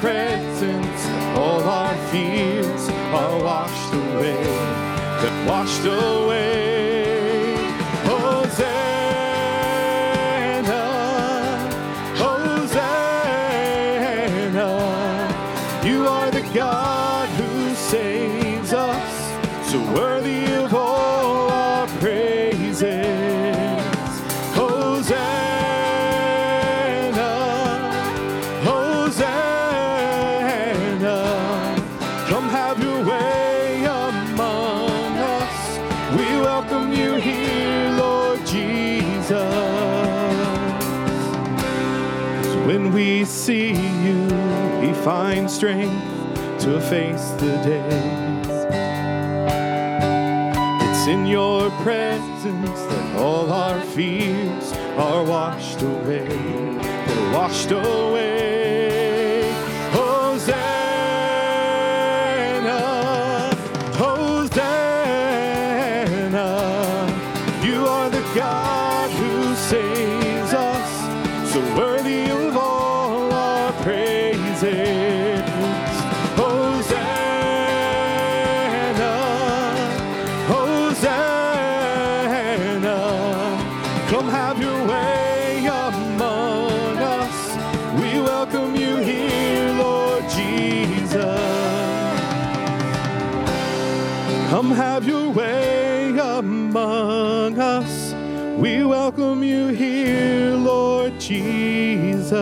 presence, all our fears are washed away, that washed away. find strength to face the days. It's in your presence that all our fears are washed away. They're washed away. Hosanna, Hosanna, you are the God who saves us, so worthy of all our praises. Jesus.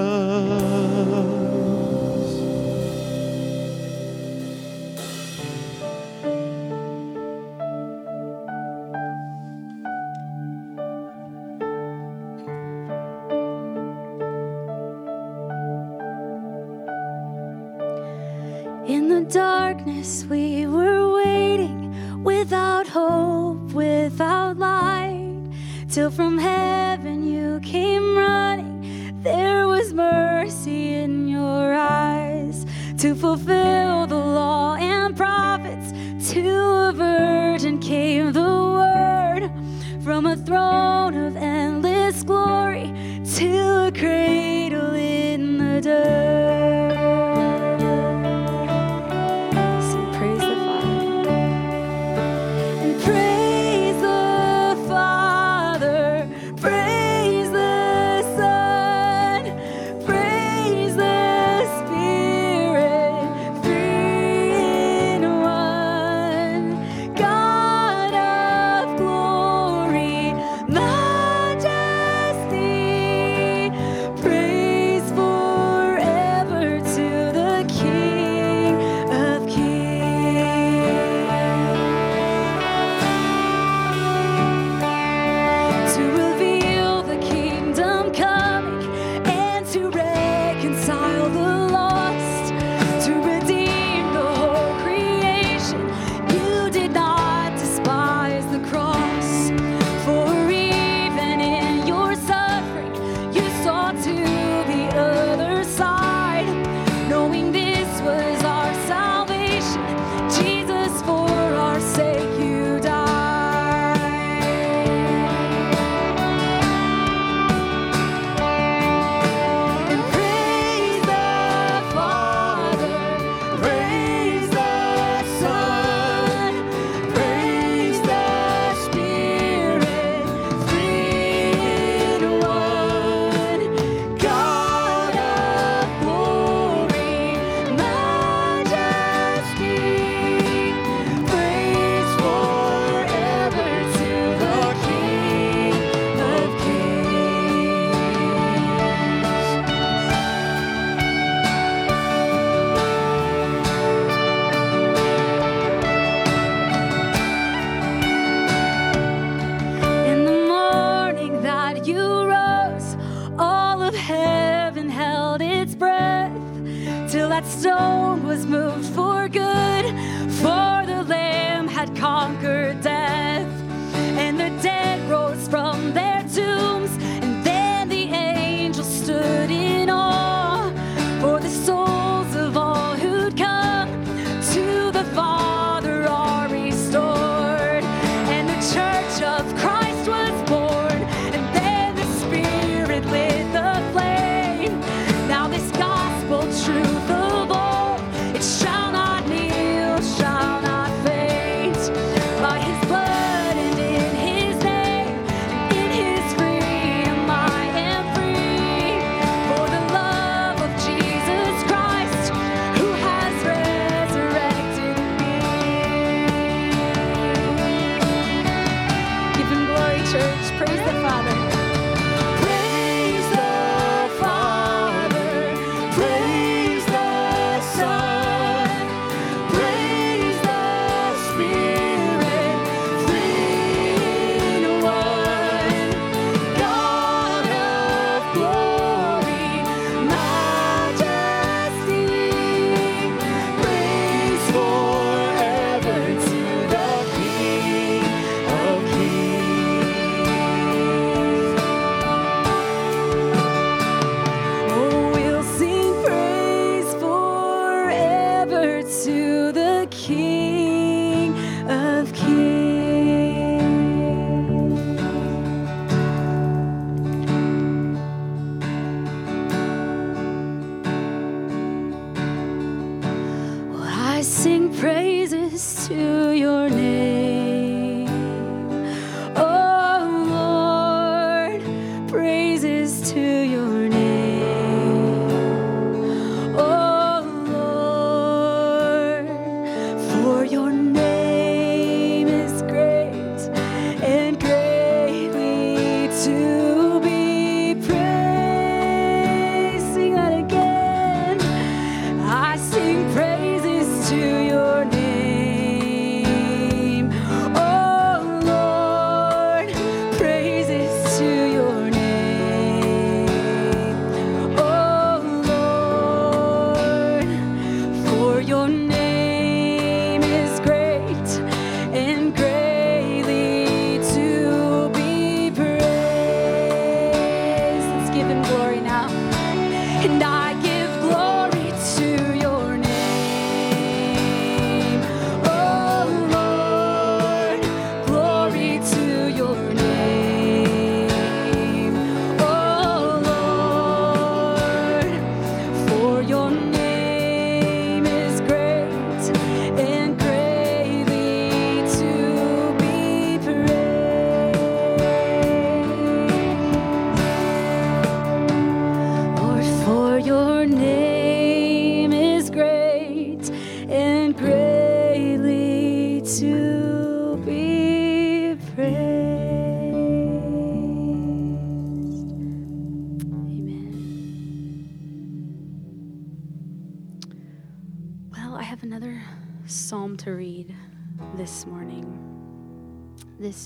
In the darkness, we were waiting without hope, without light, till from heaven fulfill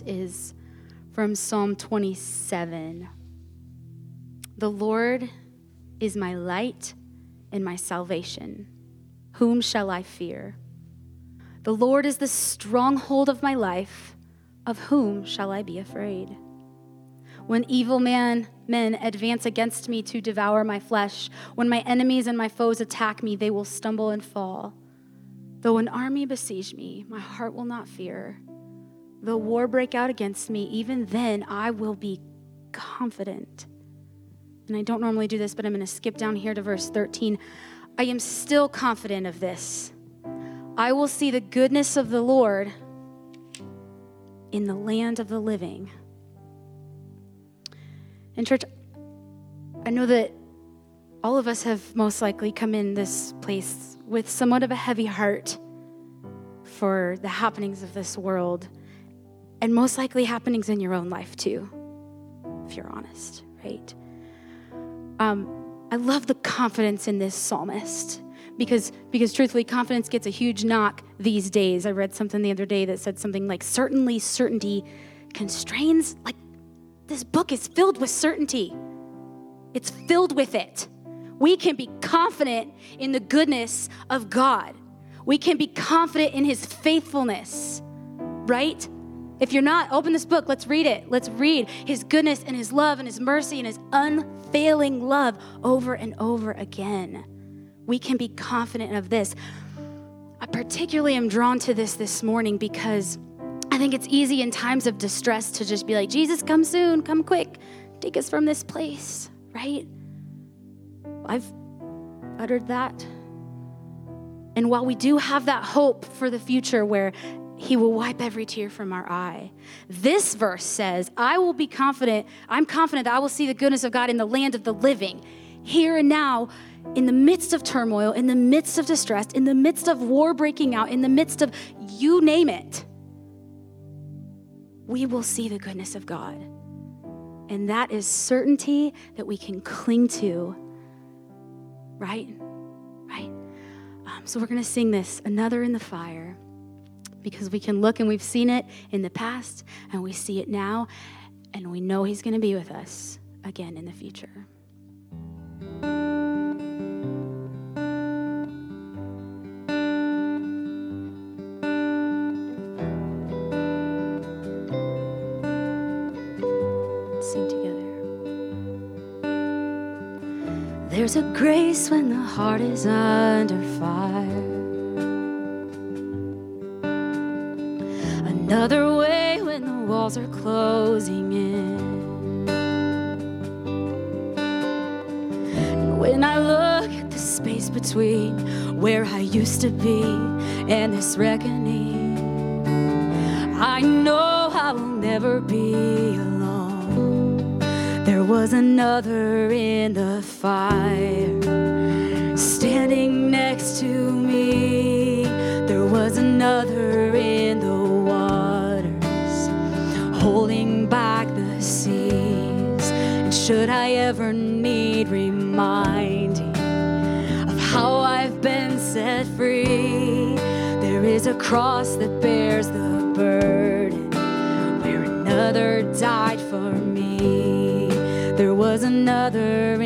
is from Psalm 27. The Lord is my light and my salvation. Whom shall I fear? The Lord is the stronghold of my life. Of whom shall I be afraid? When evil man, men advance against me to devour my flesh, when my enemies and my foes attack me, they will stumble and fall. Though an army besiege me, my heart will not fear. Though war break out against me, even then I will be confident. And I don't normally do this, but I'm going to skip down here to verse 13. I am still confident of this. I will see the goodness of the Lord in the land of the living. In church, I know that all of us have most likely come in this place with somewhat of a heavy heart for the happenings of this world, and most likely happenings in your own life too, if you're honest, right? Um, I love the confidence in this psalmist because because truthfully confidence gets a huge knock these days. I read something the other day that said something like certainly certainty constrains like this book is filled with certainty. It's filled with it. We can be confident in the goodness of God. We can be confident in his faithfulness, right? If you're not, open this book. Let's read it. Let's read his goodness and his love and his mercy and his unfailing love over and over again. We can be confident of this. I particularly am drawn to this this morning because I think it's easy in times of distress to just be like, Jesus, come soon, come quick, take us from this place, right? I've uttered that. And while we do have that hope for the future where he will wipe every tear from our eye. This verse says, I will be confident, I'm confident that I will see the goodness of God in the land of the living, here and now, in the midst of turmoil, in the midst of distress, in the midst of war breaking out, in the midst of you name it. We will see the goodness of God. And that is certainty that we can cling to. Right? Right? Um, so we're going to sing this, Another in the Fire because we can look and we've seen it in the past and we see it now and we know He's going to be with us again in the future. Sing together. There's a grace when the heart is under fire. Walls are closing in. And when I look at the space between where I used to be and this reckoning, I know I will never be alone. There was another in the fire standing next to me. There was another cross that bears the burden where another died for me. There was another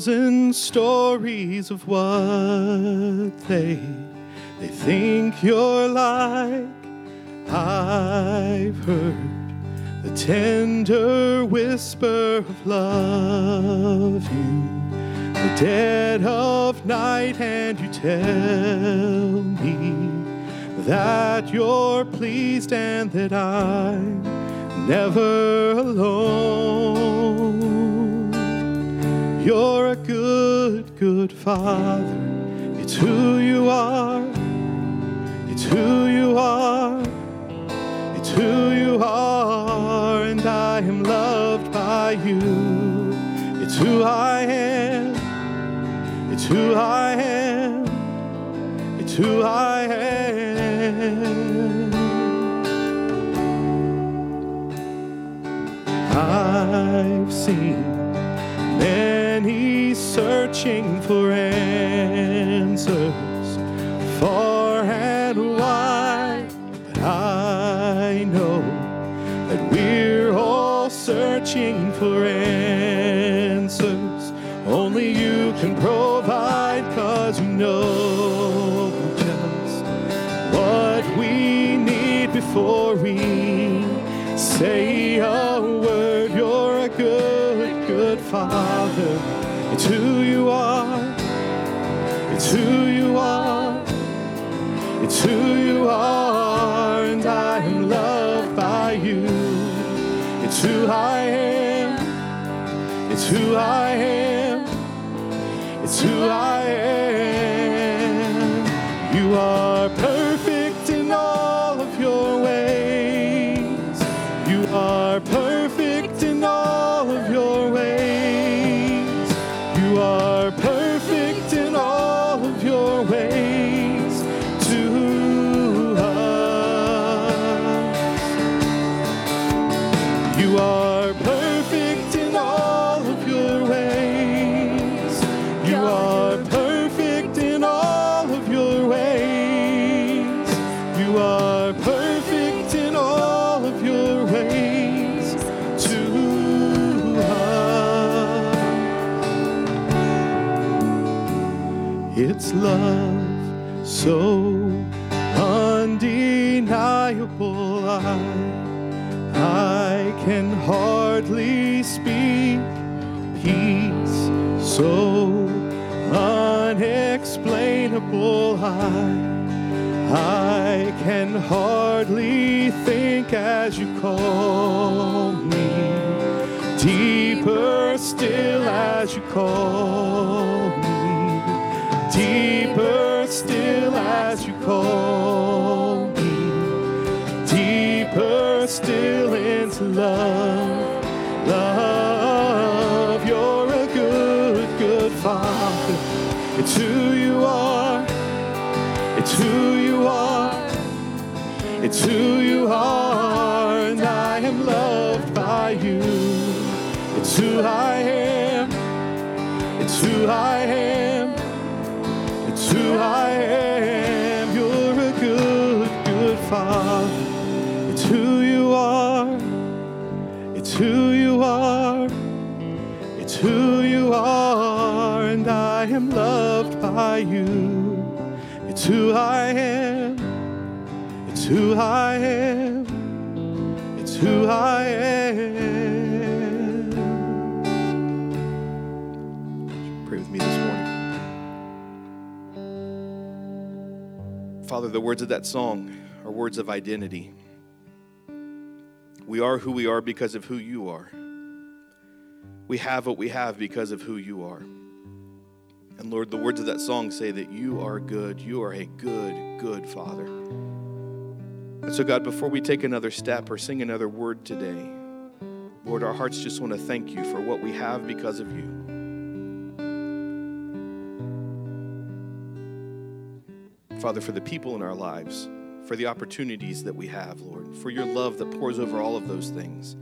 thousand stories of what they they think you're like. I've heard the tender whisper of love in the dead of night, and you tell me that you're pleased and that I'm never alone. You're a good, good Father. It's who you are. It's who you are. It's who you are. And I am loved by you. It's who I am. It's who I am. It's who I am. I've seen and he's searching for answers far and wide. But I know that we're all searching for answers. Only you can provide, cause you know just what we need before we say It's who you are, and I am loved by you. It's who I am. It's who I am. It's who I am. So unexplainable. I, I can hardly think as you call me. Deeper still as you call me. Deeper still as you call me. Deeper still into love. It's who you are. And I am loved by you. It's who I am. It's who I am. It's who I am. You're a good, good father. It's who you are. It's who you are. It's who you are. And I am loved by you. It's who I am. Who I am. It's who I am. Pray with me this morning. Father, the words of that song are words of identity. We are who we are because of who you are. We have what we have because of who you are. And Lord, the words of that song say that you are good. You are a good, good Father. And so, God, before we take another step or sing another word today, Lord, our hearts just want to thank you for what we have because of you. Father, for the people in our lives, for the opportunities that we have, Lord, for your love that pours over all of those things.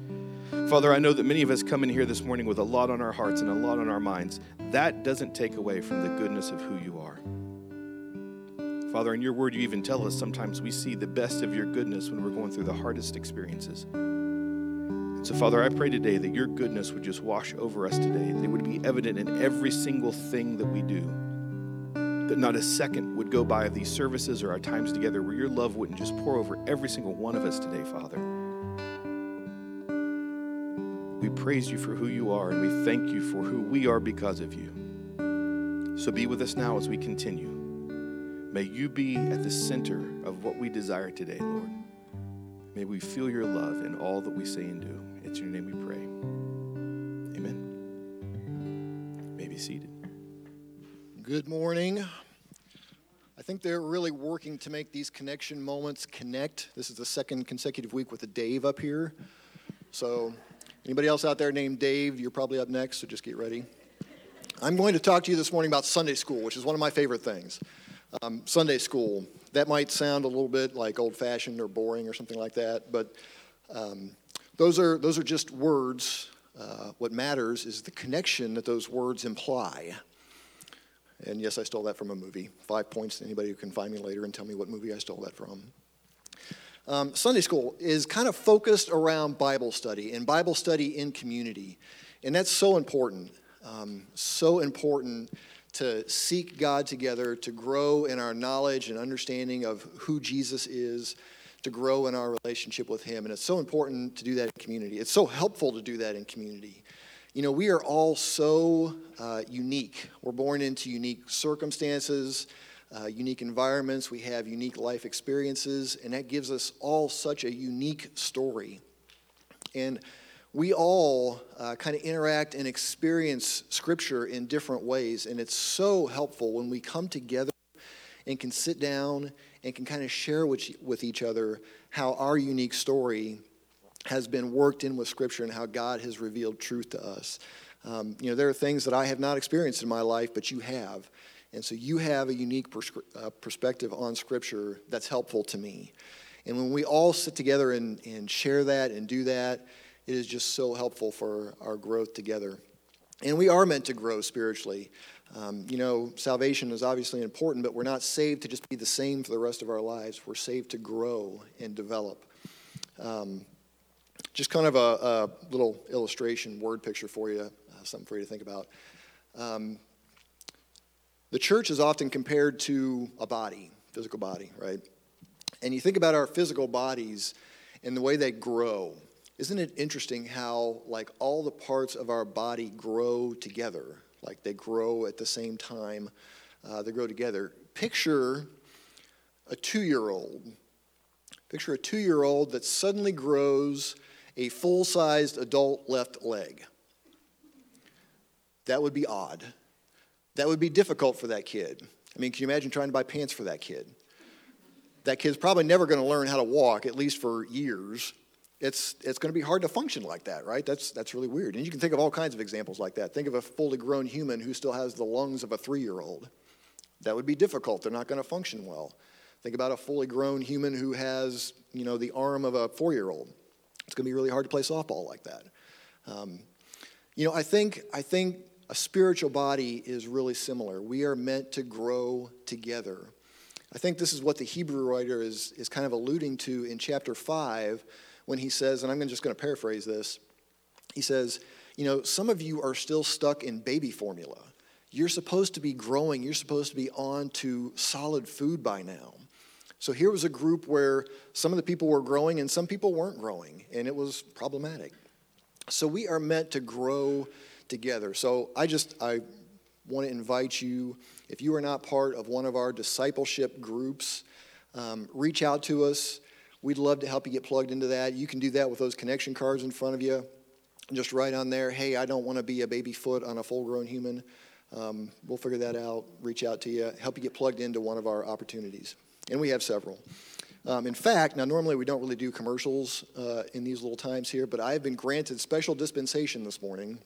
Father, I know that many of us come in here this morning with a lot on our hearts and a lot on our minds. That doesn't take away from the goodness of who you are. Father, in your word, you even tell us sometimes we see the best of your goodness when we're going through the hardest experiences. And so, Father, I pray today that your goodness would just wash over us today, that it would be evident in every single thing that we do. That not a second would go by of these services or our times together where your love wouldn't just pour over every single one of us today, Father. We praise you for who you are, and we thank you for who we are because of you. So be with us now as we continue. May you be at the center of what we desire today, Lord. May we feel your love in all that we say and do. It's your name we pray. Amen. You may be seated. Good morning. I think they're really working to make these connection moments connect. This is the second consecutive week with a Dave up here. So, anybody else out there named Dave, you're probably up next, so just get ready. I'm going to talk to you this morning about Sunday school, which is one of my favorite things. Um, Sunday school, that might sound a little bit like old fashioned or boring or something like that, but um, those, are, those are just words. Uh, what matters is the connection that those words imply. And yes, I stole that from a movie. Five points to anybody who can find me later and tell me what movie I stole that from. Um, Sunday school is kind of focused around Bible study and Bible study in community. And that's so important. Um, so important to seek God together, to grow in our knowledge and understanding of who Jesus is, to grow in our relationship with Him. And it's so important to do that in community. It's so helpful to do that in community. You know, we are all so uh, unique. We're born into unique circumstances, uh, unique environments. We have unique life experiences, and that gives us all such a unique story. And we all uh, kind of interact and experience Scripture in different ways, and it's so helpful when we come together and can sit down and can kind of share with, with each other how our unique story has been worked in with Scripture and how God has revealed truth to us. Um, you know, there are things that I have not experienced in my life, but you have. And so you have a unique uh, perspective on Scripture that's helpful to me. And when we all sit together and, and share that and do that, it is just so helpful for our growth together. And we are meant to grow spiritually. Um, you know, salvation is obviously important, but we're not saved to just be the same for the rest of our lives. We're saved to grow and develop. Um, just kind of a, a, little illustration, word picture for you, uh, something for you to think about. Um, The church is often compared to a body, physical body, right? And you think about our physical bodies and the way they grow. Isn't it interesting how, like, all the parts of our body grow together? Like, they grow at the same time, uh, they grow together. Picture a two year old. Picture a two year old that suddenly grows a full sized adult left leg. That would be odd. That would be difficult for that kid. I mean, can you imagine trying to buy pants for that kid? That kid's probably never going to learn how to walk, at least for years. It's, it's going to be hard to function like that, right? That's, that's really weird. And you can think of all kinds of examples like that. Think of a fully grown human who still has the lungs of a three year old. That would be difficult. They're not going to function well. Think about a fully grown human who has, you know, the arm of a four year old. It's going to be really hard to play softball like that. Um, you know, I think, I think a spiritual body is really similar. We are meant to grow together. I think this is what the Hebrew writer is, is kind of alluding to in chapter 5 when he says, and I'm just going to paraphrase this. He says, You know, some of you are still stuck in baby formula. You're supposed to be growing, you're supposed to be on to solid food by now. So here was a group where some of the people were growing and some people weren't growing, and it was problematic. So we are meant to grow together. So I just I want to invite you, if you are not part of one of our discipleship groups, um, reach out to us. We'd love to help you get plugged into that. You can do that with those connection cards in front of you. Just write on there, hey, I don't want to be a baby foot on a full grown human. Um, we'll figure that out, reach out to you, help you get plugged into one of our opportunities. And we have several. Um, in fact, now normally we don't really do commercials uh, in these little times here, but I have been granted special dispensation this morning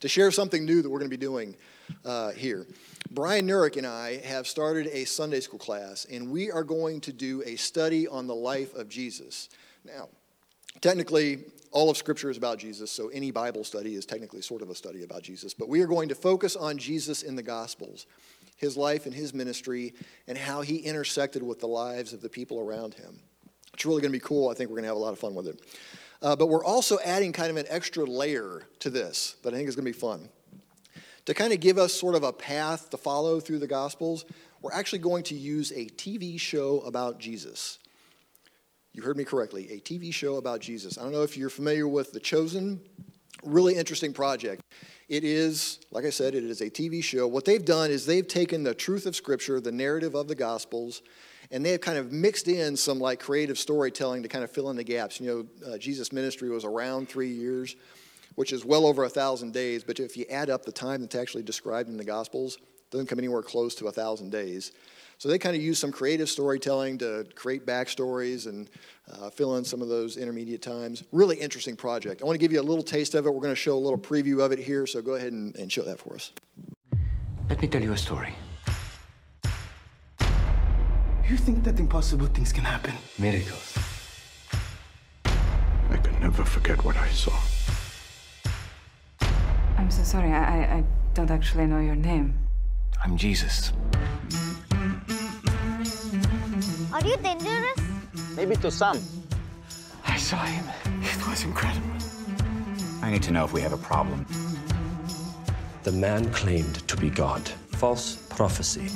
to share something new that we're going to be doing uh, here. Brian Nurick and I have started a Sunday school class, and we are going to do a study on the life of Jesus. Now, technically, all of Scripture is about Jesus, so any Bible study is technically sort of a study about Jesus, but we are going to focus on Jesus in the Gospels, his life and his ministry, and how he intersected with the lives of the people around him. It's really going to be cool. I think we're going to have a lot of fun with it. Uh, but we're also adding kind of an extra layer to this that I think is going to be fun. To kind of give us sort of a path to follow through the Gospels, we're actually going to use a TV show about Jesus. You heard me correctly, a TV show about Jesus. I don't know if you're familiar with The Chosen, really interesting project. It is, like I said, it is a TV show. What they've done is they've taken the truth of Scripture, the narrative of the Gospels, and they have kind of mixed in some like creative storytelling to kind of fill in the gaps. You know, uh, Jesus' ministry was around three years, which is well over a thousand days. But if you add up the time that's actually described in the Gospels, it doesn't come anywhere close to a thousand days. So they kind of use some creative storytelling to create backstories and uh, fill in some of those intermediate times. Really interesting project. I want to give you a little taste of it. We're going to show a little preview of it here, so go ahead and, and show that for us. Let me tell you a story. You think that impossible things can happen? Miracles. I can never forget what I saw. I'm so sorry. I, I don't actually know your name. I'm Jesus. Are you dangerous? Maybe to some. I saw him. It was incredible. I need to know if we have a problem. The man claimed to be God. False prophecy.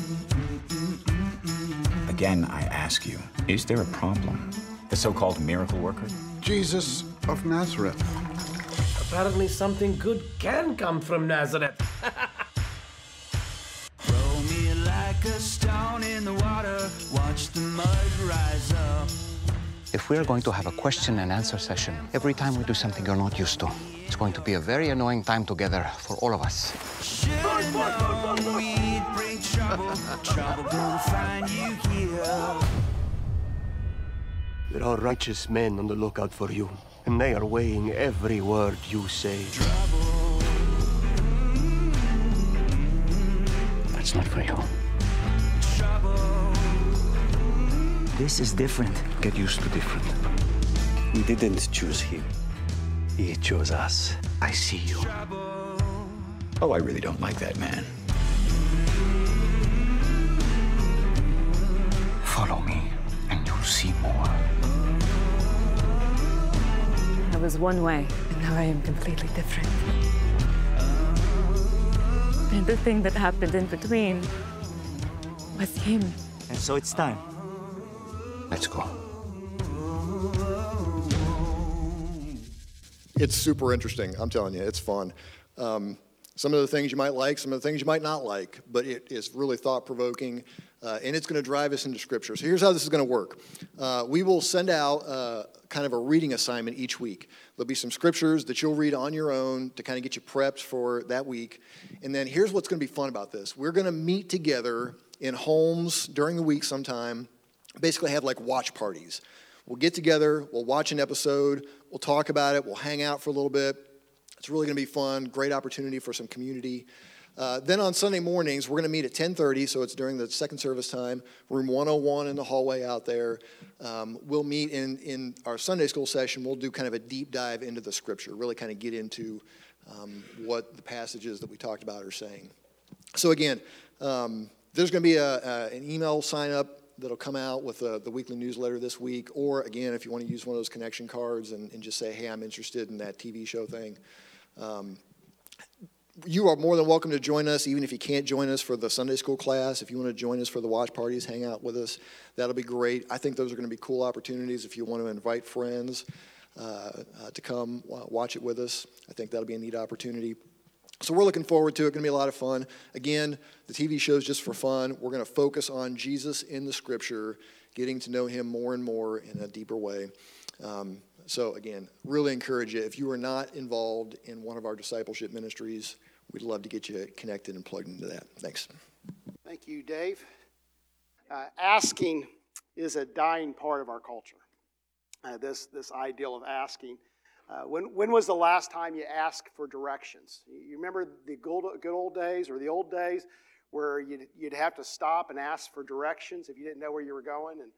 Again, I ask you, is there a problem? The so-called miracle worker? Jesus of Nazareth. Apparently something good can come from Nazareth. Roll me like a stone in the water, watch the mud rise up. If we're going to have a question and answer session every time we do something you're not used to, it's going to be a very annoying time together for all of us. There are righteous men on the lookout for you, and they are weighing every word you say. That's not for you. This is different. Get used to different. We didn't choose him. He chose us. I see you. Oh, I really don't like that man. Follow me, and you'll see more. I was one way, and now I am completely different. And the thing that happened in between was him. And so it's time. Let's go. It's super interesting. I'm telling you, it's fun. Um, some of the things you might like, some of the things you might not like, but it is really thought provoking. Uh, and it's going to drive us into Scripture. So here's how this is going to work uh, we will send out uh, kind of a reading assignment each week. There'll be some scriptures that you'll read on your own to kind of get you prepped for that week. And then here's what's going to be fun about this we're going to meet together in homes during the week sometime, basically, have like watch parties. We'll get together, we'll watch an episode, we'll talk about it, we'll hang out for a little bit. It's really going to be fun, great opportunity for some community. Uh, then on Sunday mornings, we're going to meet at 10:30, so it's during the second service time, room 101 in the hallway out there. Um, we'll meet in, in our Sunday school session. We'll do kind of a deep dive into the scripture, really kind of get into um, what the passages that we talked about are saying. So again, um, there's going to be a, a, an email sign up that'll come out with the, the weekly newsletter this week. Or again, if you want to use one of those connection cards and, and just say, hey, I'm interested in that TV show thing. Um, you are more than welcome to join us, even if you can't join us for the Sunday school class. If you want to join us for the watch parties, hang out with us, that'll be great. I think those are going to be cool opportunities if you want to invite friends uh, uh, to come watch it with us. I think that'll be a neat opportunity. So we're looking forward to it. Going to be a lot of fun. Again, the TV show is just for fun. We're going to focus on Jesus in the Scripture, getting to know Him more and more in a deeper way. Um, so, again, really encourage you. If you are not involved in one of our discipleship ministries, we'd love to get you connected and plugged into that. Thanks. Thank you, Dave. Uh, asking is a dying part of our culture. Uh, this, this ideal of asking. Uh, when, when was the last time you asked for directions? You remember the good, good old days or the old days where you'd, you'd have to stop and ask for directions if you didn't know where you were going? And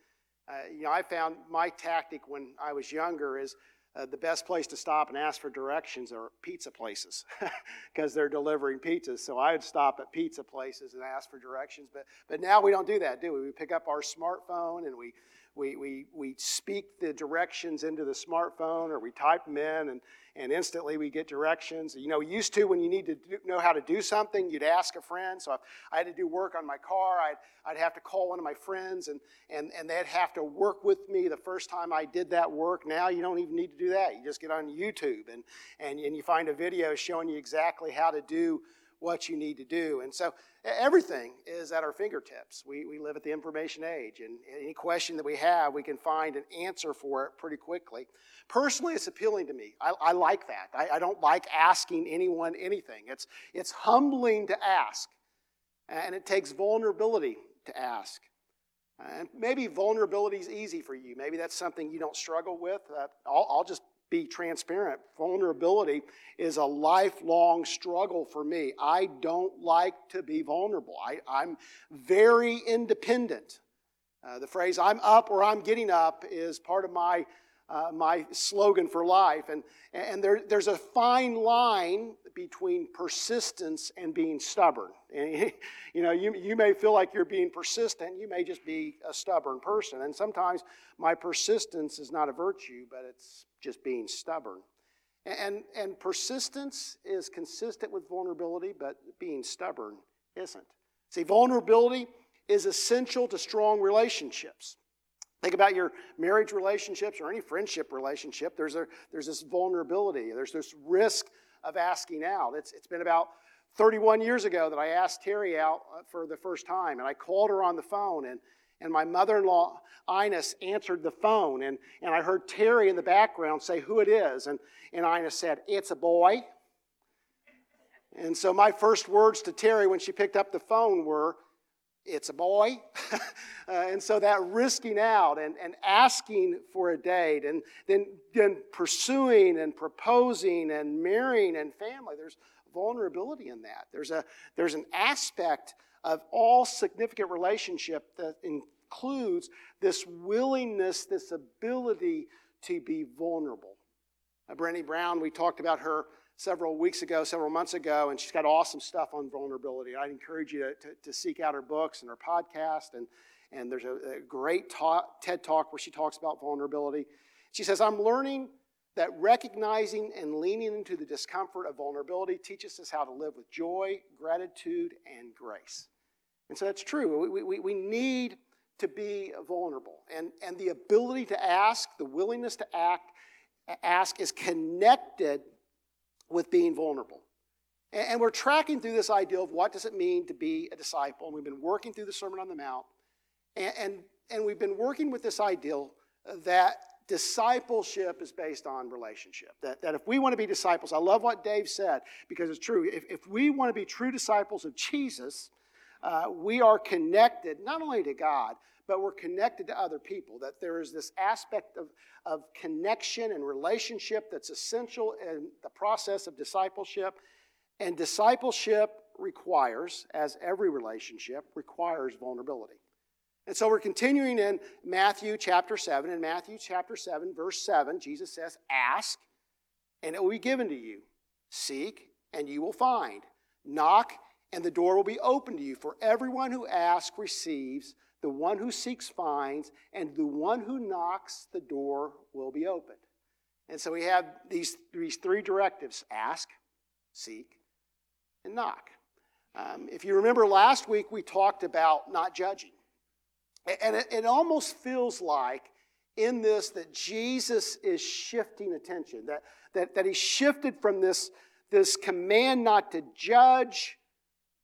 uh, you know, I found my tactic when I was younger is uh, the best place to stop and ask for directions are pizza places because they're delivering pizzas. So I would stop at pizza places and ask for directions. But, but now we don't do that, do we? We pick up our smartphone and we, we, we, we speak the directions into the smartphone or we type them in and, and instantly we get directions. You know, used to when you need to do, know how to do something, you'd ask a friend. So if I had to do work on my car, I'd, I'd have to call one of my friends and, and, and they'd have to work with me the first time I did that work. Now you don't even need to do that. You just get on YouTube and, and, and you find a video showing you exactly how to do what you need to do. And so everything is at our fingertips. We, we live at the information age, and any question that we have, we can find an answer for it pretty quickly. Personally, it's appealing to me. I, I like that. I, I don't like asking anyone anything. It's, it's humbling to ask, and it takes vulnerability to ask. And maybe vulnerability is easy for you. Maybe that's something you don't struggle with. Uh, I'll, I'll just be transparent. Vulnerability is a lifelong struggle for me. I don't like to be vulnerable. I, am very independent. Uh, the phrase "I'm up" or "I'm getting up" is part of my uh, my slogan for life, and and there, there's a fine line between persistence and being stubborn. And you know, you, you may feel like you're being persistent, you may just be a stubborn person. And sometimes my persistence is not a virtue, but it's just being stubborn. And, and persistence is consistent with vulnerability, but being stubborn isn't. See, vulnerability is essential to strong relationships. Think about your marriage relationships or any friendship relationship. There's, a, there's this vulnerability, there's this risk of asking out. It's, it's been about 31 years ago that I asked Terry out uh, for the first time, and I called her on the phone, and, and my mother in law, Ines, answered the phone, and, and I heard Terry in the background say who it is, and, and Ines said, It's a boy. And so my first words to Terry when she picked up the phone were, It's a boy. uh, and so that risking out and, and asking for a date, and then, then pursuing and proposing and marrying and family, there's vulnerability in that. There's, a, there's an aspect of all significant relationship that includes this willingness, this ability to be vulnerable. Uh, Brown, we talked about her several weeks ago, several months ago, and she's got awesome stuff on vulnerability. I'd encourage you to, to, to seek out her books and her podcast, and, and there's a, a great talk, TED talk where she talks about vulnerability. She says, I'm learning that recognizing and leaning into the discomfort of vulnerability teaches us how to live with joy, gratitude, and grace. And so that's true. We, we, we need to be vulnerable. And, and the ability to ask, the willingness to act, ask is connected with being vulnerable. And, we're tracking through this idea of what does it mean to be a disciple. And we've been working through the Sermon on the Mount. And, and, and we've been working with this ideal that discipleship is based on relationship. That, that if we want to be disciples, I love what Dave said because it's true. If, if we want to be true disciples of Jesus, uh, we are connected not only to God, but we're connected to other people. That there is this aspect of, of connection and relationship that's essential in the process of discipleship. And discipleship requires, as every relationship, requires vulnerability. And so we're continuing in Matthew chapter 7. In Matthew chapter 7, verse 7, Jesus says, Ask, and it will be given to you. Seek, and you will find. Knock, and the door will be open to you. For everyone who asks receives, the one who seeks finds, and the one who knocks, the door will be opened. And so we have these, these three directives ask, seek, and knock. Um, if you remember last week, we talked about not judging. And it, it almost feels like in this that Jesus is shifting attention, that, that, that he shifted from this, this command not to judge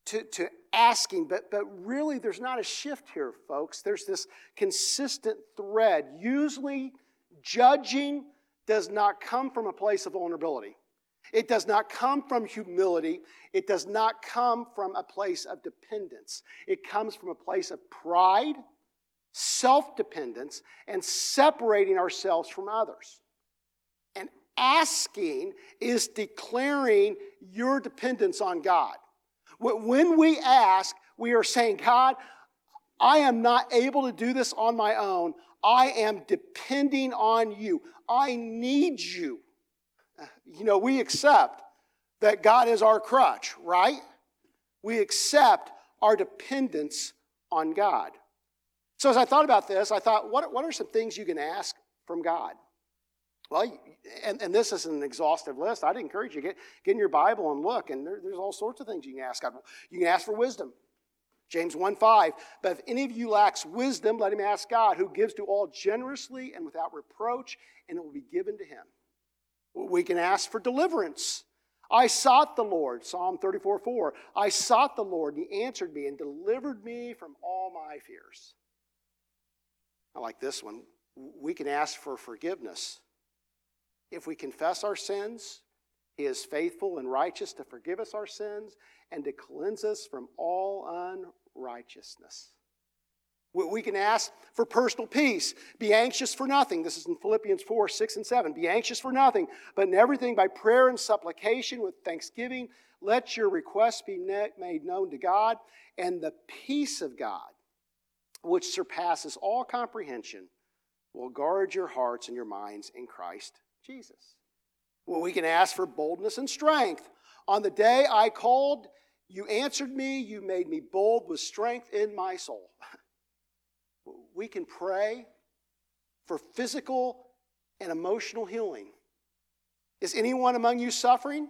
to, to asking. But, but really, there's not a shift here, folks. There's this consistent thread. Usually, judging does not come from a place of vulnerability. It does not come from humility. It does not come from a place of dependence. It comes from a place of pride self dependence, and separating ourselves from others. And asking is declaring your dependence on God. When we ask, we are saying, God, I am not able to do this on my own. I am depending on you. I need you. Uh, you know, we accept that God is our crutch, right? We accept our dependence on God. So as I thought about this, I thought, what, what are some things you can ask from God? Well, and, and this is an exhaustive list. I'd encourage you, get, get in your Bible and look, and there, there's all sorts of things you can ask God. You can ask for wisdom. James 1 5. But if any of you lacks wisdom, let him ask God, who gives to all generously and without reproach, and it will be given to him. We can ask for deliverance. I sought the Lord, Psalm 34 4. I sought the Lord, and he answered me and delivered me from all my fears. I like this one. We can ask for forgiveness. If we confess our sins, He is faithful and righteous to forgive us our sins and to cleanse us from all unrighteousness. We can ask for personal peace. Be anxious for nothing. This is in Philippians 4 6 and 7. Be anxious for nothing, but in everything by prayer and supplication with thanksgiving, let your requests be made known to God, and the peace of God, which surpasses all comprehension, will guard your hearts and your minds in Christ Jesus. Well, we can ask for boldness and strength. On the day I called, you answered me, you made me bold with strength in my soul. We can pray for physical and emotional healing. Is anyone among you suffering?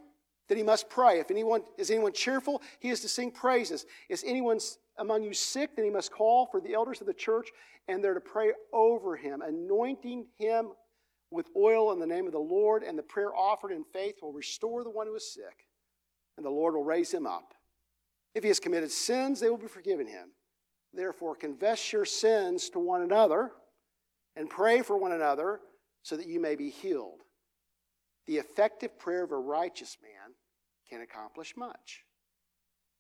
Then he must pray. If anyone is anyone cheerful, he is to sing praises. Is anyone among you sick, then he must call for the elders of the church, and they're to pray over him, anointing him with oil in the name of the Lord, and the prayer offered in faith will restore the one who is sick, and the Lord will raise him up. If he has committed sins, they will be forgiven him. Therefore, confess your sins to one another and pray for one another so that you may be healed. The effective prayer of a righteous man can accomplish much.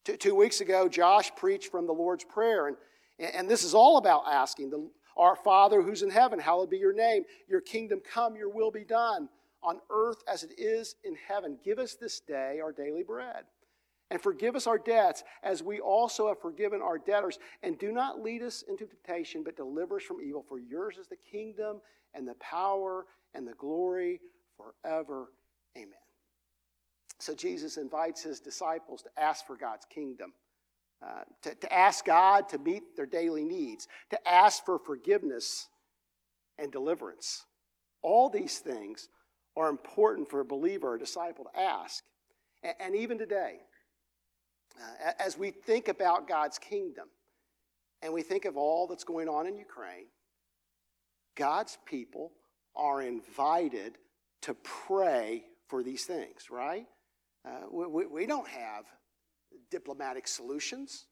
Two, two weeks ago, Josh preached from the Lord's Prayer, and, and this is all about asking the, Our Father who's in heaven, hallowed be your name. Your kingdom come, your will be done on earth as it is in heaven. Give us this day our daily bread. And forgive us our debts as we also have forgiven our debtors. And do not lead us into temptation, but deliver us from evil. For yours is the kingdom and the power and the glory forever. Amen. So Jesus invites his disciples to ask for God's kingdom, to, to ask God to meet their daily needs, to ask for forgiveness and deliverance. All these things are important for a believer or a disciple to ask. And even today, uh, as we think about God's kingdom and we think of all that's going on in Ukraine, God's people are invited to pray for these things, right? Uh, we, we, don't have diplomatic solutions.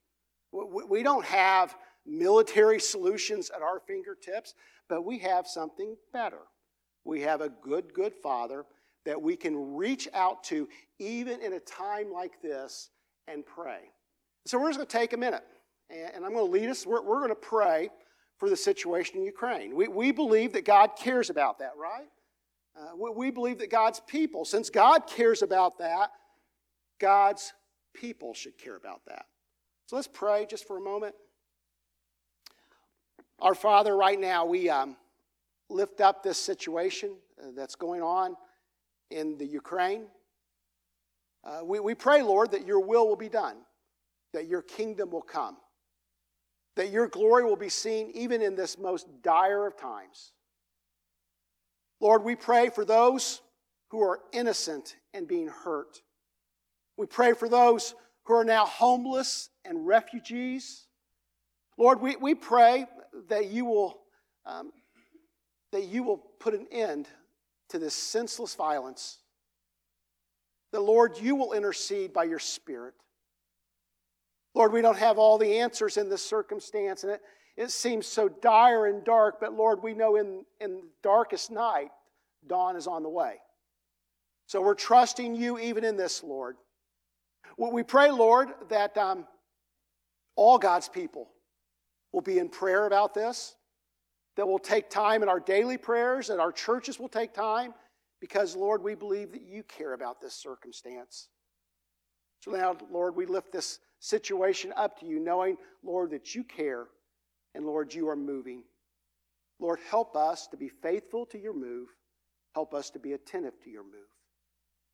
We, don't have military solutions at our fingertips, but we have something better. We have a good, good Father that we can reach out to even in a time like this and pray. So we're just going to take a minute, and I'm going to lead us. We're, we're going to pray for the situation in Ukraine. We, we believe that God cares about that, right? Uh, we, we believe that God's people, since God cares about that, God's people should care about that. So let's pray just for a moment. Our Father, right now, we um, lift up this situation uh, that's going on in the Ukraine. Uh, we, we pray, Lord, that your will will be done, that your kingdom will come, that your glory will be seen even in this most dire of times. Lord, we pray for those who are innocent and being hurt. We pray for those who are now homeless and refugees. Lord, we, we pray that you will um, that you will put an end to this senseless violence that, Lord, you will intercede by your Spirit. Lord, we don't have all the answers in this circumstance, and it, it seems so dire and dark, but Lord, we know in, in the darkest night, dawn is on the way. So we're trusting you even in this, Lord. We pray, Lord, that um, all God's people will be in prayer about this, that we'll take time in our daily prayers, that our churches will take time because, Lord, we believe that you care about this circumstance. So now, Lord, we lift this situation up to you, knowing, Lord, that you care and, Lord, you are moving. Lord, help us to be faithful to your move. Help us to be attentive to your move.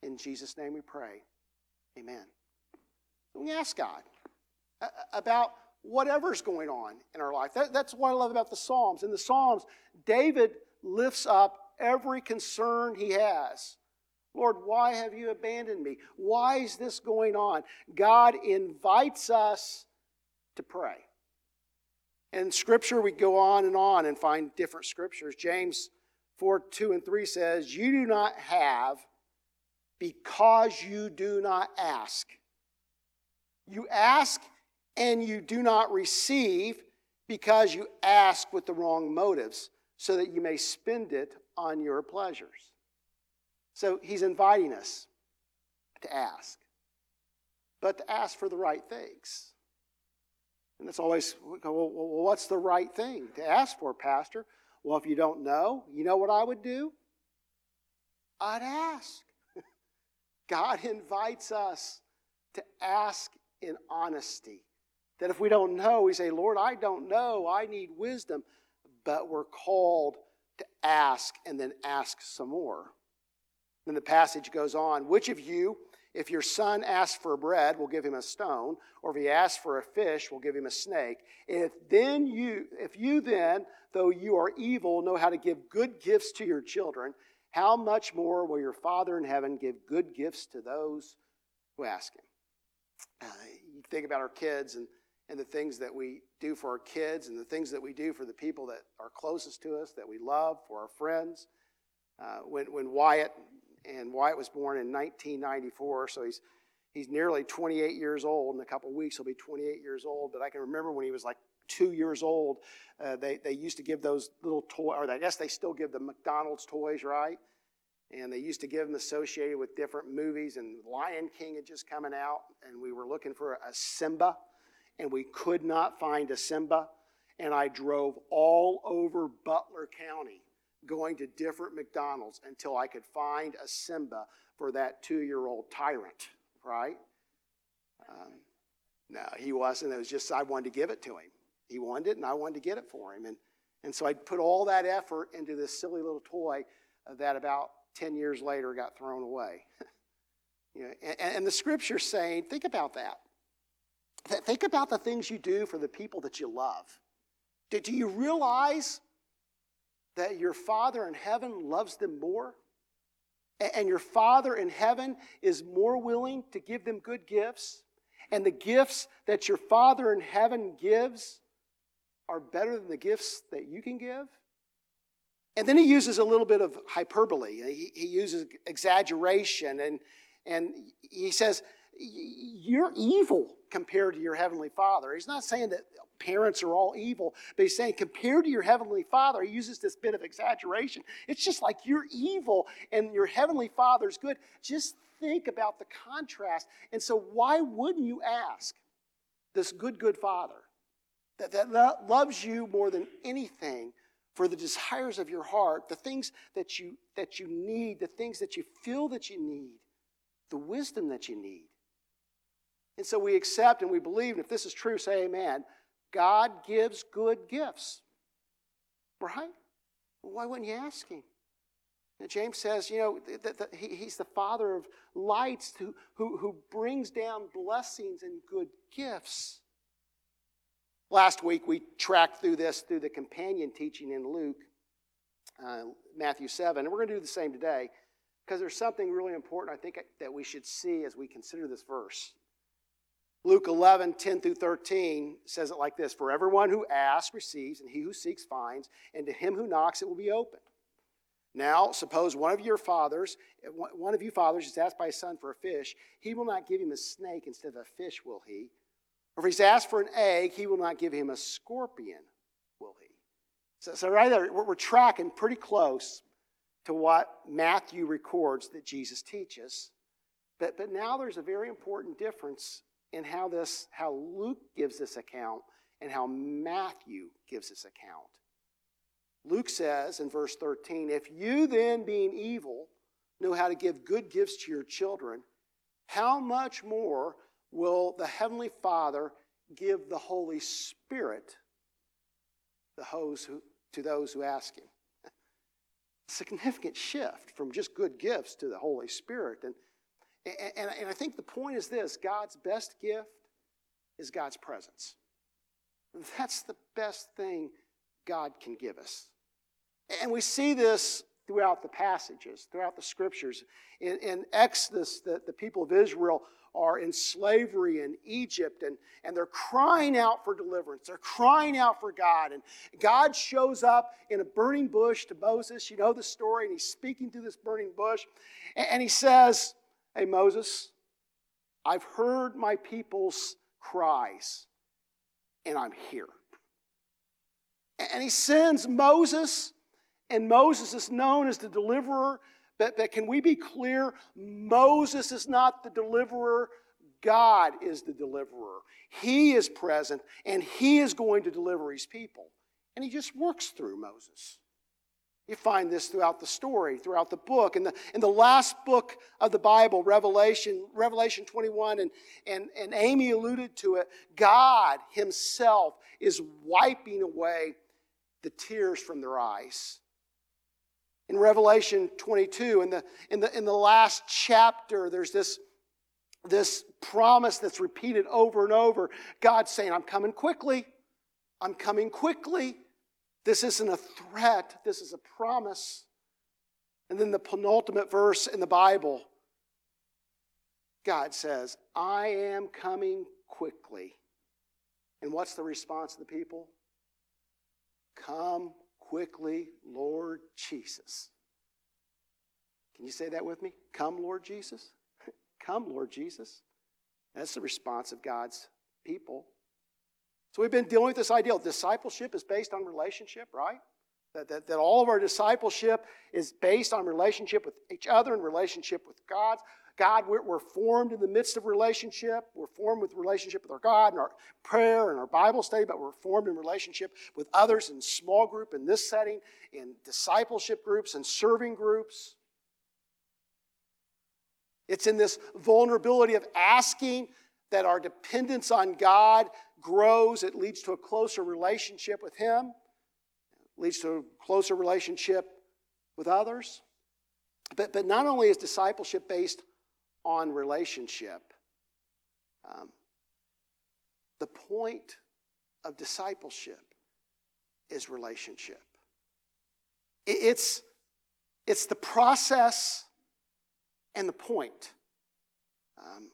In Jesus' name we pray. Amen. We ask God uh, uh, about whatever's going on in our life. That, that's what I love about the Psalms. In the Psalms, David lifts up every concern he has. Lord, why have you abandoned me? Why is this going on? God invites us to pray. In Scripture, we go on and on and find different scriptures. James 4 2 and 3 says, You do not have because you do not ask. You ask and you do not receive because you ask with the wrong motives, so that you may spend it on your pleasures. So he's inviting us to ask, but to ask for the right things. And it's always, well, what's the right thing to ask for, Pastor? Well, if you don't know, you know what I would do? I'd ask. God invites us to ask in honesty. That if we don't know, we say, Lord, I don't know, I need wisdom. But we're called to ask and then ask some more. Then the passage goes on Which of you, if your son asks for bread, will give him a stone, or if he asks for a fish, will give him a snake? If then you, if you then, though you are evil, know how to give good gifts to your children, how much more will your Father in heaven give good gifts to those who ask him? Uh, you think about our kids and and the things that we do for our kids and the things that we do for the people that are closest to us, that we love, for our friends. Uh, when, when Wyatt, and Wyatt was born in 1994, so he's, he's nearly 28 years old. In a couple weeks, he'll be 28 years old. But I can remember when he was like two years old, uh, they, they used to give those little toys, or I guess they still give the McDonald's toys, right? And they used to give them associated with different movies, and Lion King had just coming out, and we were looking for a Simba and we could not find a Simba. And I drove all over Butler County going to different McDonald's until I could find a Simba for that two year old tyrant, right? Um, no, he wasn't. It was just I wanted to give it to him. He wanted it, and I wanted to get it for him. And, and so I put all that effort into this silly little toy that about 10 years later got thrown away. you know, and, and the scripture's saying, think about that. Think about the things you do for the people that you love. Do, do you realize that your Father in heaven loves them more? and your Father in heaven is more willing to give them good gifts, and the gifts that your Father in heaven gives are better than the gifts that you can give? And then he uses a little bit of hyperbole. He, he uses exaggeration, and, and he says, You're evil compared to your heavenly Father. He's not saying that parents are all evil, but he's saying, compared to your heavenly Father, he uses this bit of exaggeration. It's just like you're evil and your heavenly Father's good. Just think about the contrast. And so, why wouldn't you ask this good, good Father that, that loves you more than anything? For the desires of your heart, the things that you, that you need, the things that you feel that you need, the wisdom that you need. And so we accept and we believe, and if this is true, say amen. God gives good gifts. Right? Why wouldn't you ask him? James says, you know, that he, he's the father of lights who, who, who brings down blessings and good gifts. Last week we tracked through this through the companion teaching in Luke, uh, Matthew 7, and we're going to do the same today because there's something really important I think that we should see as we consider this verse. Luke 11, 10 through 13 says it like this For everyone who asks receives, and he who seeks finds, and to him who knocks it will be opened. Now, suppose one of your fathers, one of you fathers is asked by his son for a fish, he will not give him a snake instead of a fish, will he? Or if he's asked for an egg, he will not give him a scorpion, will he? So, so right there, we're, we're tracking pretty close to what Matthew records that Jesus teaches. But, but now there's a very important difference in how this, how Luke gives this account and how Matthew gives this account. Luke says in verse 13, If you then, being evil, know how to give good gifts to your children, how much more will the Heavenly Father give the Holy Spirit to those who ask Him? Significant shift from just good gifts to the Holy Spirit. And and, and I think the point is this God's best gift is God's presence. That's the best thing God can give us. And we see this throughout the passages, throughout the scriptures. In, in Exodus, the, the people of Israel are in slavery in Egypt and, and they're crying out for deliverance. They're crying out for God. And God shows up in a burning bush to Moses. You know the story. And he's speaking through this burning bush. And, and he says, Hey, Moses, I've heard my people's cries, and I'm here. And he sends Moses, and Moses is known as the deliverer. But, but can we be clear? Moses is not the deliverer. God is the deliverer. He is present, and he is going to deliver his people. And he just works through Moses. You find this throughout the story, throughout the book. In the, in the last book of the Bible, Revelation, Revelation 21, and, and, and Amy alluded to it, God Himself is wiping away the tears from their eyes. In Revelation 22, in the, in the, in the last chapter, there's this, this promise that's repeated over and over. God saying, I'm coming quickly. I'm coming quickly. This isn't a threat, this is a promise. And then the penultimate verse in the Bible God says, I am coming quickly. And what's the response of the people? Come quickly, Lord Jesus. Can you say that with me? Come, Lord Jesus. Come, Lord Jesus. That's the response of God's people. So we've been dealing with this idea. Discipleship is based on relationship, right? That, that, that all of our discipleship is based on relationship with each other and relationship with God. God, we're, we're, formed in the midst of relationship. We're formed with relationship with our God and our prayer and our Bible study, but we're formed in relationship with others in small group in this setting, in discipleship groups and serving groups. It's in this vulnerability of asking that our dependence on God grows, it leads to a closer relationship with Him, leads to a closer relationship with others. But, but not only is discipleship based on relationship, um, the point of discipleship is relationship. It's, it's the process and the point. Um,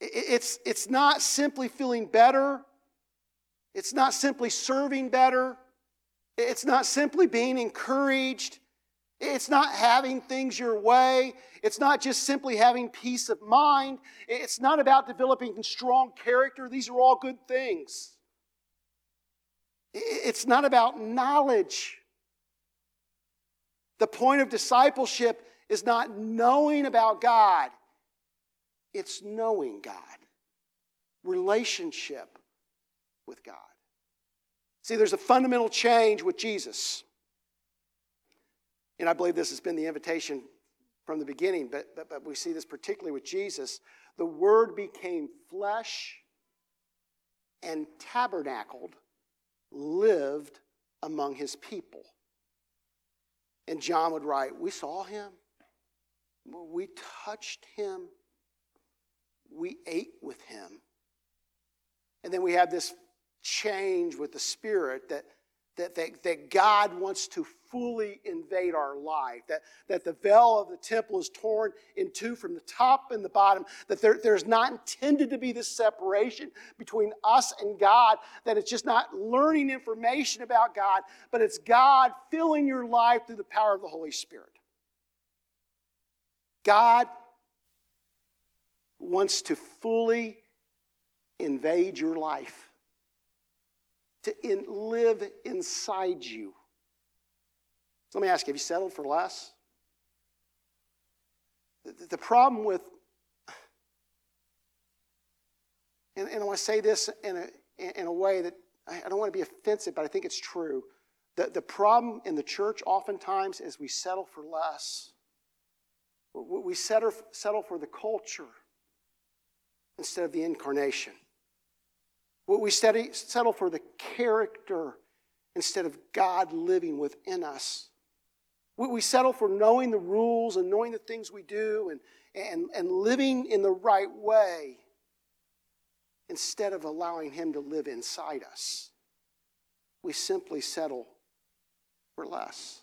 it, it's, it's not simply feeling better, it's not simply serving better, it's not simply being encouraged. It's not having things your way. It's not just simply having peace of mind. It's not about developing strong character. These are all good things. It's not about knowledge. The point of discipleship is not knowing about God, it's knowing God, relationship with God. See, there's a fundamental change with Jesus. And I believe this has been the invitation from the beginning, but, but, but we see this particularly with Jesus. The Word became flesh and tabernacled, lived among his people. And John would write, We saw him, we touched him, we ate with him. And then we have this change with the Spirit that, that, that, that God wants to fully invade our life, that, that the veil of the temple is torn in two from the top and the bottom, that there, there's not intended to be this separation between us and God, that it's just not learning information about God, but it's God filling your life through the power of the Holy Spirit. God wants to fully invade your life to in, live inside you. So let me ask you have you settled for less? The, the problem with, and, and I want to say this in a, in a way that I don't want to be offensive, but I think it's true. The, the problem in the church oftentimes is we settle for less. We settle, settle for the culture instead of the incarnation. What we settle for the character instead of God living within us. We settle for knowing the rules and knowing the things we do and, and, and living in the right way instead of allowing Him to live inside us. We simply settle for less.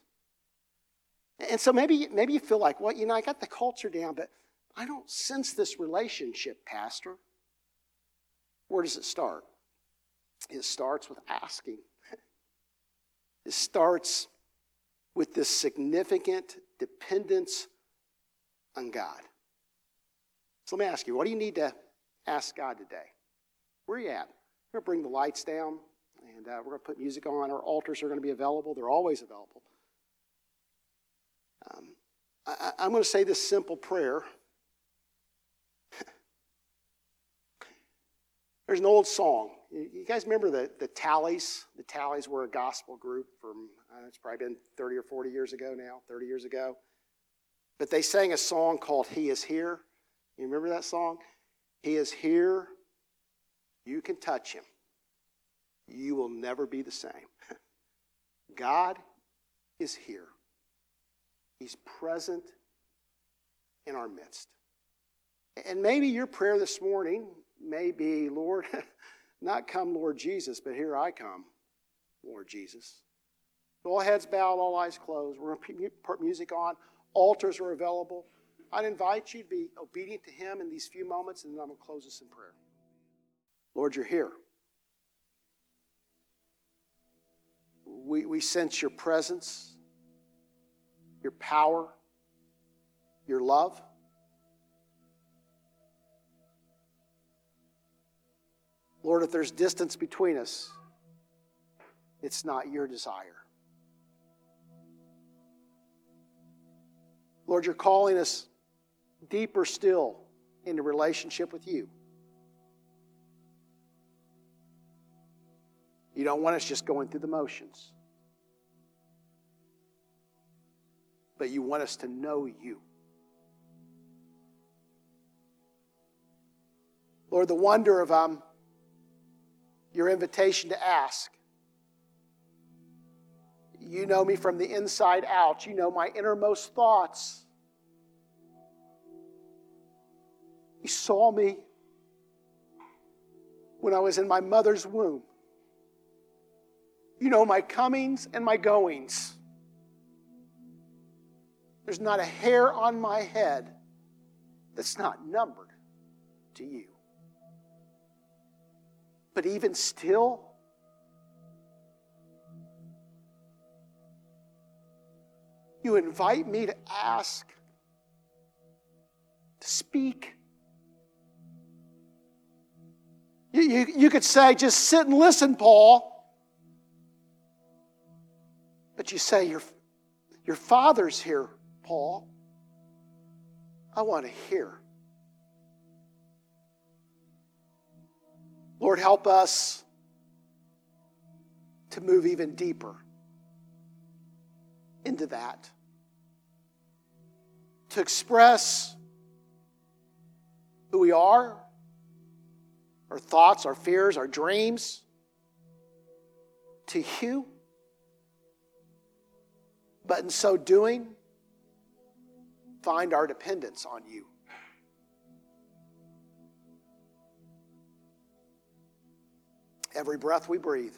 And so maybe, maybe you feel like, well, you know, I got the culture down, but I don't sense this relationship, Pastor. Where does it start? It starts with asking. It starts with this significant dependence on God. So let me ask you, what do you need to ask God today? Where are you at? We're going to bring the lights down and uh, we're going to put music on. Our altars are going to be available, they're always available. Um, I, I'm going to say this simple prayer There's an old song. You guys remember the, the Talleys? The Talleys were a gospel group from, it's probably been 30 or 40 years ago now, 30 years ago. But they sang a song called He Is Here. You remember that song? He is here. You can touch him. You will never be the same. God is here. He's present in our midst. And maybe your prayer this morning may be, Lord, not come, Lord Jesus, but here I come, Lord Jesus. All heads bowed, all eyes closed. We're going to put music on. Altars are available. I'd invite you to be obedient to Him in these few moments, and then I'm going to close this in prayer. Lord, you're here. We, we sense your presence, your power, your love. Lord, if there's distance between us, it's not your desire. Lord, you're calling us deeper still into relationship with you. You don't want us just going through the motions, but you want us to know you. Lord, the wonder of um, your invitation to ask. You know me from the inside out. You know my innermost thoughts. You saw me when I was in my mother's womb. You know my comings and my goings. There's not a hair on my head that's not numbered to you. But even still, you invite me to ask, to speak. You, you, you could say, just sit and listen, Paul. But you say, your, your father's here, Paul. I want to hear. Lord, help us to move even deeper into that. To express who we are, our thoughts, our fears, our dreams to you. But in so doing, find our dependence on you. Every breath we breathe,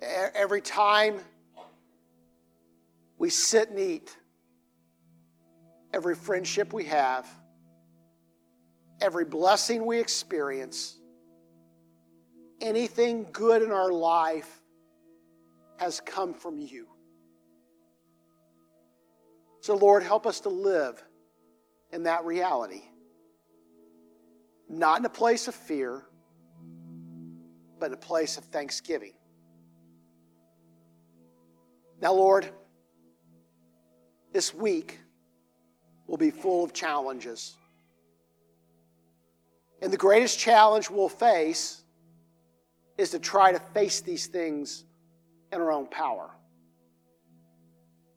every time we sit and eat, every friendship we have, every blessing we experience, anything good in our life has come from you. So, Lord, help us to live in that reality. Not in a place of fear, but a place of thanksgiving. Now, Lord, this week will be full of challenges. And the greatest challenge we'll face is to try to face these things in our own power.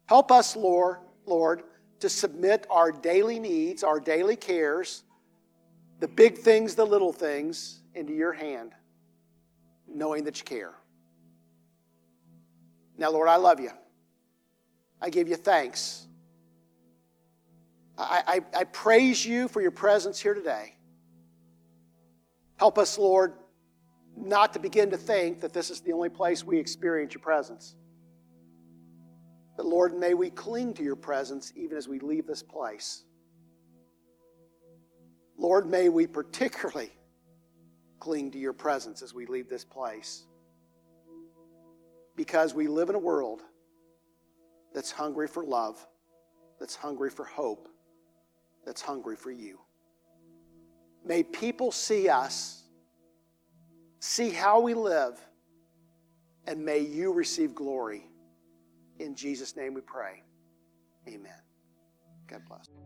Help us, Lord, Lord, to submit our daily needs, our daily cares, the big things, the little things, into your hand, knowing that you care. Now, Lord, I love you. I give you thanks. I, I, I praise you for your presence here today. Help us, Lord, not to begin to think that this is the only place we experience your presence. But Lord, may we cling to your presence even as we leave this place. Lord, may we particularly cling to your presence as we leave this place. Because we live in a world that's hungry for love, that's hungry for hope, that's hungry for you. May people see us see how we live, and may you receive glory. In Jesus' name we pray. Amen. God bless.